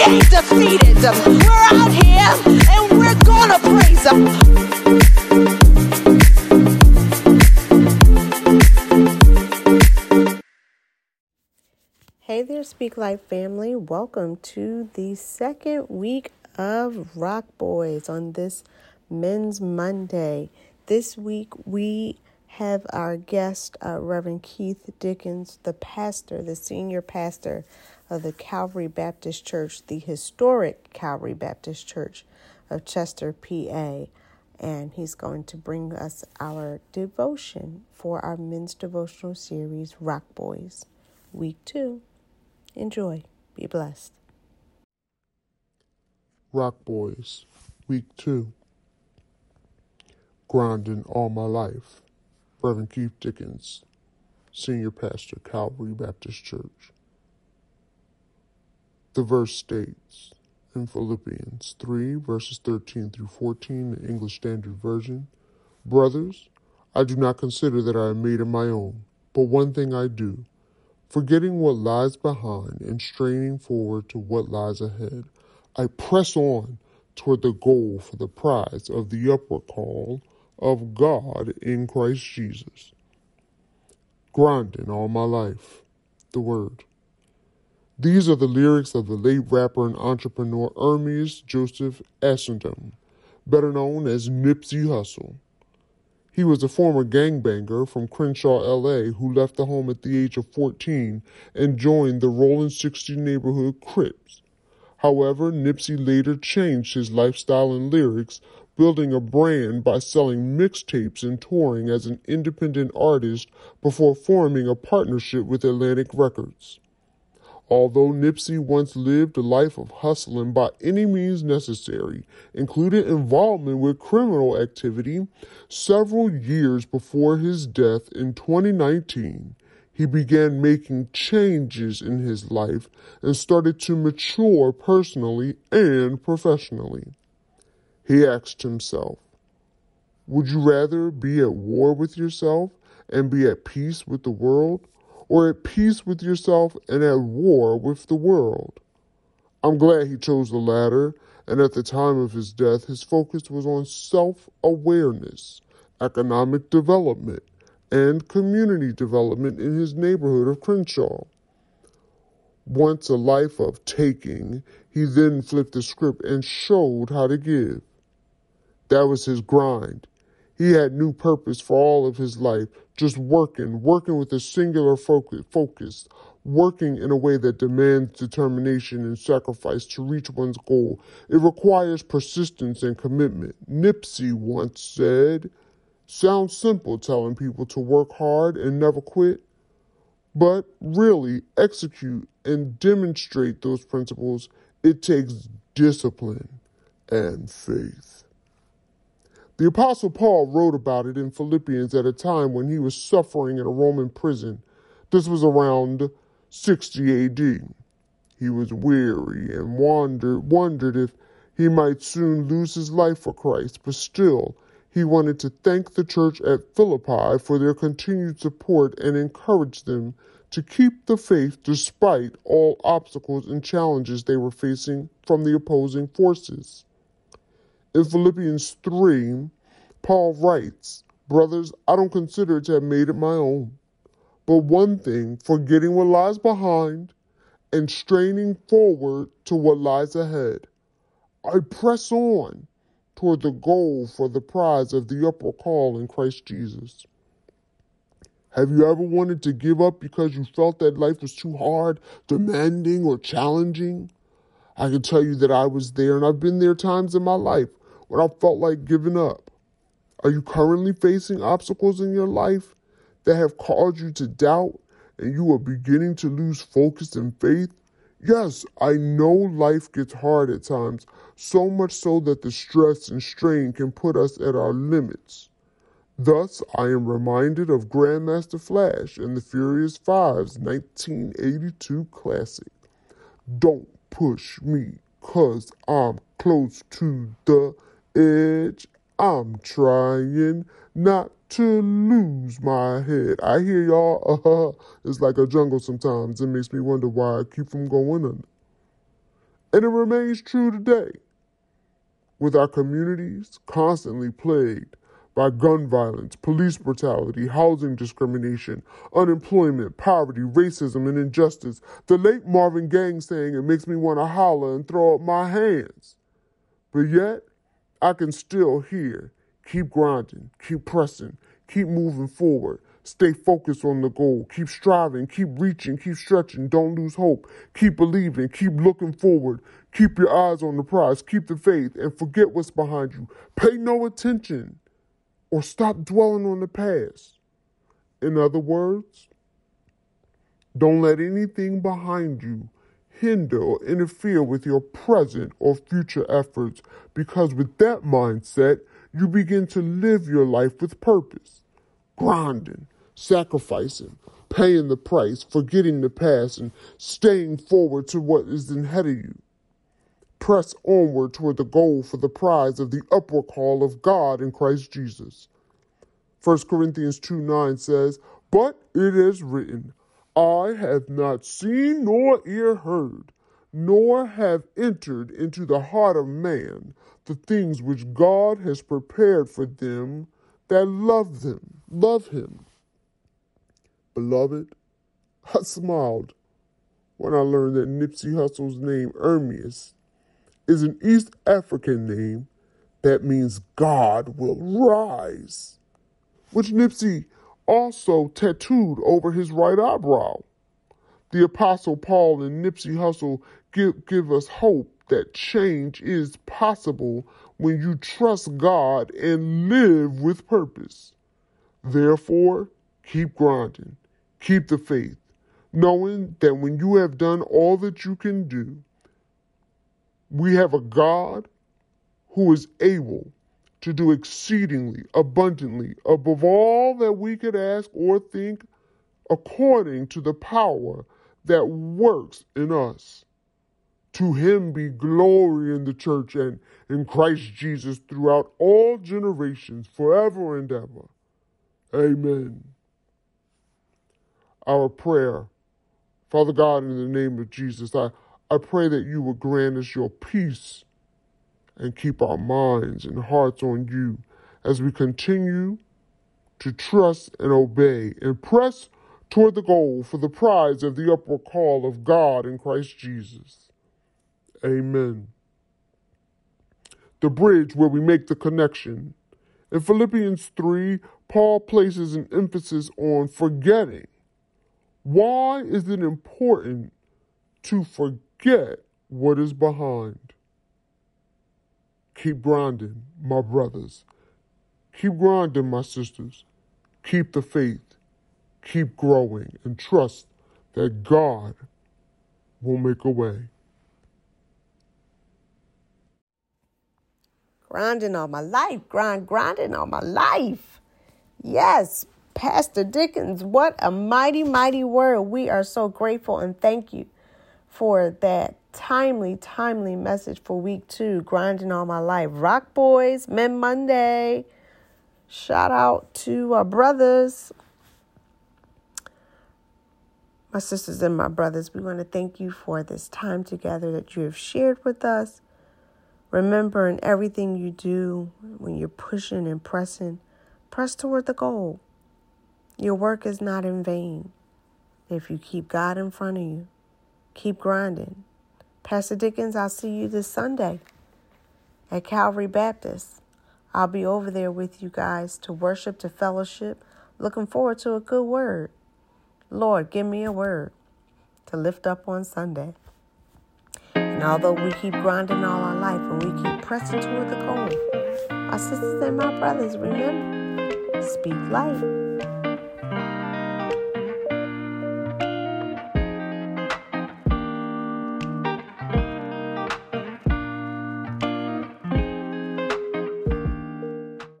Him. We're out here and we're gonna praise. Hey there, Speak Life family. Welcome to the second week of Rock Boyz on this Men's Monday. This week we have our guest, uh, Reverend Keith Dickens, the pastor, the senior pastor of the Calvary Baptist Church, the historic Calvary Baptist Church of Chester, PA. And he's going to bring us our devotion for our men's devotional series, Rock Boyz, week two. Enjoy. Be blessed. Rock Boyz, Week 2. Grinding All My Life. Reverend Keith Dickens, Senior Pastor, Calvary Baptist Church. The verse states in Philippians 3, verses 13 through 14, the English Standard Version Brothers, I do not consider that I am made of my own, but one thing I do Forgetting what lies behind and straining forward to what lies ahead, I press on toward the goal for the prize of the upward call of God in Christ Jesus. Grinding all my life, the word. These are the lyrics of the late rapper and entrepreneur Ermias Joseph Asghedom, better known as Nipsey Hussle. He was a former gangbanger from Crenshaw, LA, who left the home at the age of 14 and joined the Rolling 60 neighborhood Crips. However, Nipsey later changed his lifestyle and lyrics, building a brand by selling mixtapes and touring as an independent artist before forming a partnership with Atlantic Records. Although Nipsey once lived a life of hustling by any means necessary, including involvement with criminal activity, several years before his death in 2019, he began making changes in his life and started to mature personally and professionally. He asked himself, Would you rather be at war with yourself and be at peace with the world? or at peace with yourself and at war with the world. I'm glad he chose the latter, and at the time of his death, his focus was on self awareness, economic development, and community development in his neighborhood of Crenshaw. Once a life of taking, he then flipped the script and showed how to give. That was his grind. He had new purpose for all of his life, just working, working with a singular focus, working in a way that demands determination and sacrifice to reach one's goal. It requires persistence and commitment. Nipsey once said, Sounds simple telling people to work hard and never quit, but really execute and demonstrate those principles, it takes discipline and faith. The Apostle Paul wrote about it in Philippians at a time when he was suffering in a Roman prison. This was around 60 AD. He was weary and wondered, wondered if he might soon lose his life for Christ, but still, he wanted to thank the church at Philippi for their continued support and encourage them to keep the faith despite all obstacles and challenges they were facing from the opposing forces. In Philippians 3, Paul writes, Brothers, I don't consider to have made it my own. But one thing, forgetting what lies behind and straining forward to what lies ahead, I press on toward the goal for the prize of the upper call in Christ Jesus. Have you ever wanted to give up because you felt that life was too hard, demanding, or challenging? I can tell you that I was there, and I've been there times in my life when I felt like giving up. Are you currently facing obstacles in your life that have caused you to doubt and you are beginning to lose focus and faith? Yes, I know life gets hard at times, so much so that the stress and strain can put us at our limits. Thus, I am reminded of Grandmaster Flash and the Furious Five's 1982 classic. Don't push me, cause I'm close to the edge. I'm trying not to lose my head. I hear y'all. Uh, it's like a jungle sometimes. It makes me wonder why I keep from going under. And it remains true today. With our communities constantly plagued by gun violence, police brutality, housing discrimination, unemployment, poverty, racism, and injustice, the late Marvin Gaye saying it makes me want to holler and throw up my hands. But yet, I can still hear keep grinding, keep pressing, keep moving forward, Stay focused on the goal. Keep striving. Keep reaching. Keep stretching. Don't lose hope. Keep believing. Keep looking forward. Keep your eyes on the prize. Keep the faith and forget what's behind you. Pay no attention or stop dwelling on the past. In other words, don't let anything behind you hinder or interfere with your present or future efforts because with that mindset, you begin to live your life with purpose grinding, sacrificing, paying the price, forgetting the past, and staying forward to what is ahead of you. Press onward toward the goal for the prize of the upward call of God in Christ Jesus. 1 Corinthians 2 9 says, But it is written, I have not seen nor ear heard, nor have entered into the heart of man the things which God has prepared for them that love them, love him. Beloved, I smiled when I learned that Nipsey Hussle's name, Ermias, is an East African name that means God will rise, which Nipsey also tattooed over his right eyebrow. The Apostle Paul and Nipsey Hussle give, give us hope that change is possible when you trust God and live with purpose. Therefore, keep grinding, keep the faith, knowing that when you have done all that you can do, we have a God who is able to do exceedingly abundantly above all that we could ask or think according to the power that works in us. To him be glory in the church and in Christ Jesus throughout all generations, forever and ever. Amen. Our prayer. Father God, in the name of Jesus, I, I pray that you would grant us your peace and keep our minds and hearts on you as we continue to trust and obey and press toward the goal for the prize of the upward call of God in Christ Jesus. Amen. The bridge where we make the connection. In Philippians 3, Paul places an emphasis on forgetting. Why is it important to forget what is behind? Keep grinding, my brothers. Keep grinding, my sisters. Keep the faith. Keep growing and trust that God will make a way. grinding all my life, grind, grinding all my life. Yes, Pastor Dickens, what a mighty, mighty word. We are so grateful and thank you for that timely, timely message for week two, grinding all my life. Rock Boyz, Men Monday. Shout out to our brothers, my sisters and my brothers. We want to thank you for this time together that you have shared with us. Remember in everything you do, when you're pushing and pressing, press toward the goal. Your work is not in vain. If you keep God in front of you, keep grinding. Pastor Dickens, I'll see you this Sunday at Calvary Baptist. I'll be over there with you guys to worship, to fellowship. Looking forward to a good word. Lord, give me a word to lift up on Sunday. And although we keep grinding all our life and we keep pressing toward the goal, our sisters and my brothers, remember, speak light